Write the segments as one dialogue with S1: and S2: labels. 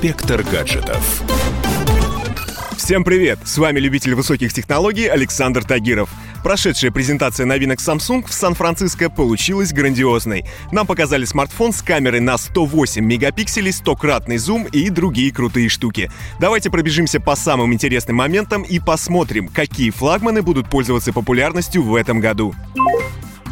S1: Инспектор гаджетов.
S2: Всем привет! С вами любитель высоких технологий Александр Тагиров. Прошедшая презентация новинок Samsung в Сан-Франциско получилась грандиозной. Нам показали смартфон с камерой на 108 мегапикселей, 100-кратный зум и другие крутые штуки. Давайте пробежимся по самым интересным моментам и посмотрим, какие флагманы будут пользоваться популярностью в этом году.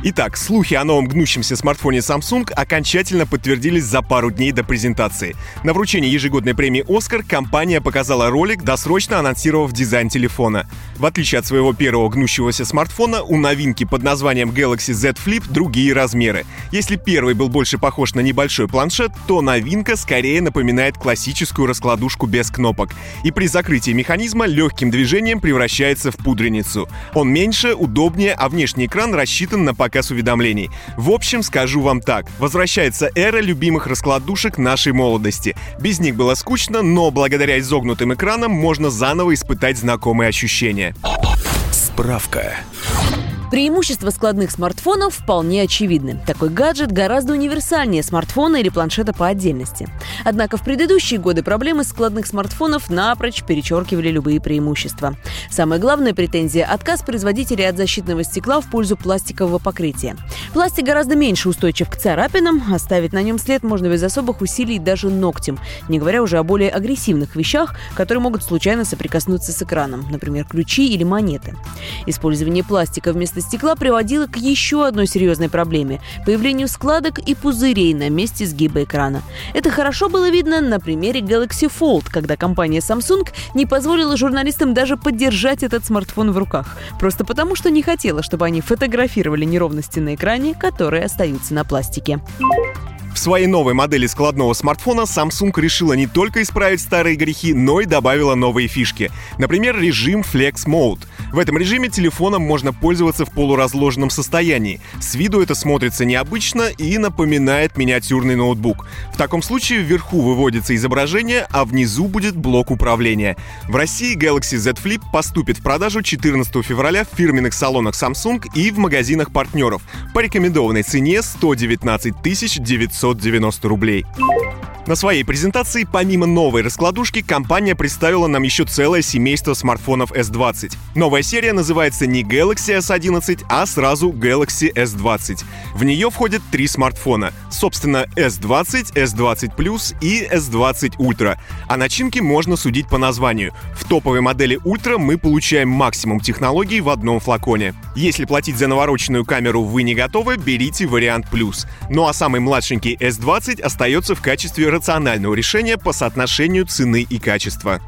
S2: Итак, слухи о новом гнущемся смартфоне Samsung окончательно подтвердились за пару дней до презентации. На вручении ежегодной премии «Оскар» компания показала ролик, досрочно анонсировав дизайн телефона. В отличие от своего первого гнущегося смартфона, у новинки под названием Galaxy Z Flip другие размеры. Если первый был больше похож на небольшой планшет, то новинка скорее напоминает классическую раскладушку без кнопок. И при закрытии механизма легким движением превращается в пудреницу. Он меньше, удобнее, а внешний экран рассчитан на показ уведомлений. В общем, скажу вам так. Возвращается эра любимых раскладушек нашей молодости. Без них было скучно, но благодаря изогнутым экранам можно заново испытать знакомые ощущения.
S1: Справка.
S3: Преимущества складных смартфонов вполне очевидны. Такой гаджет гораздо универсальнее смартфона или планшета по отдельности. Однако в предыдущие годы проблемы складных смартфонов напрочь перечеркивали любые преимущества. Самая главная претензия – отказ производителей от защитного стекла в пользу пластикового покрытия. Пластик гораздо меньше устойчив к царапинам, оставить на нем след можно без особых усилий даже ногтем, не говоря уже о более агрессивных вещах, которые могут случайно соприкоснуться с экраном, например, ключи или монеты. Использование пластика вместо стекла приводило к еще одной серьезной проблеме – появлению складок и пузырей на месте сгиба экрана. Это хорошо было видно на примере Galaxy Fold, когда компания Samsung не позволила журналистам даже поддержать этот смартфон в руках, просто потому что не хотела, чтобы они фотографировали неровности на экране, которые остаются на пластике.
S2: В своей новой модели складного смартфона Samsung решила не только исправить старые грехи, но и добавила новые фишки. Например, режим Flex Mode — в этом режиме телефоном можно пользоваться в полуразложенном состоянии. С виду это смотрится необычно и напоминает миниатюрный ноутбук. В таком случае вверху выводится изображение, а внизу будет блок управления. В России Galaxy Z Flip поступит в продажу 14 февраля в фирменных салонах Samsung и в магазинах партнеров по рекомендованной цене 119 990 рублей. На своей презентации, помимо новой раскладушки, компания представила нам еще целое семейство смартфонов S20. Новая серия называется не Galaxy S11, а сразу Galaxy S20. В нее входят три смартфона. Собственно, S20, S20 Plus и S20 Ultra. О начинке можно судить по названию. В топовой модели Ultra мы получаем максимум технологий в одном флаконе. Если платить за навороченную камеру вы не готовы, берите вариант Plus. Ну а самый младшенький S20 остается в качестве рационального решения по соотношению цены и качества.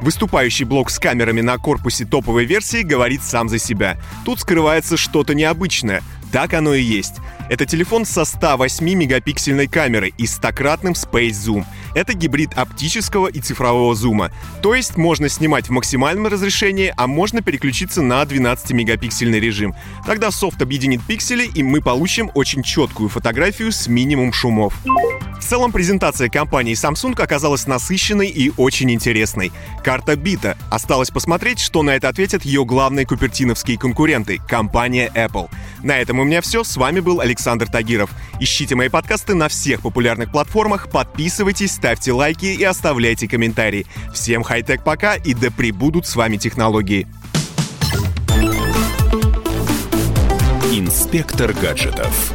S2: Выступающий блок с камерами на корпусе топовой версии говорит сам за себя. Тут скрывается что-то необычное. Так оно и есть. Это телефон со 108-мегапиксельной камерой и 100-кратным Space Zoom. Это гибрид оптического и цифрового зума. То есть можно снимать в максимальном разрешении, а можно переключиться на 12-мегапиксельный режим. Тогда софт объединит пиксели, и мы получим очень четкую фотографию с минимум шумов. В целом презентация компании Samsung оказалась насыщенной и очень интересной. Карта бита. Осталось посмотреть, что на это ответят ее главные купертиновские конкуренты — компания Apple. На этом у меня все. С вами был Александр Тагиров. Ищите мои подкасты на всех популярных платформах, подписывайтесь, ставьте лайки и оставляйте комментарии. Всем хай-тек пока и да пребудут с вами технологии.
S1: Инспектор гаджетов.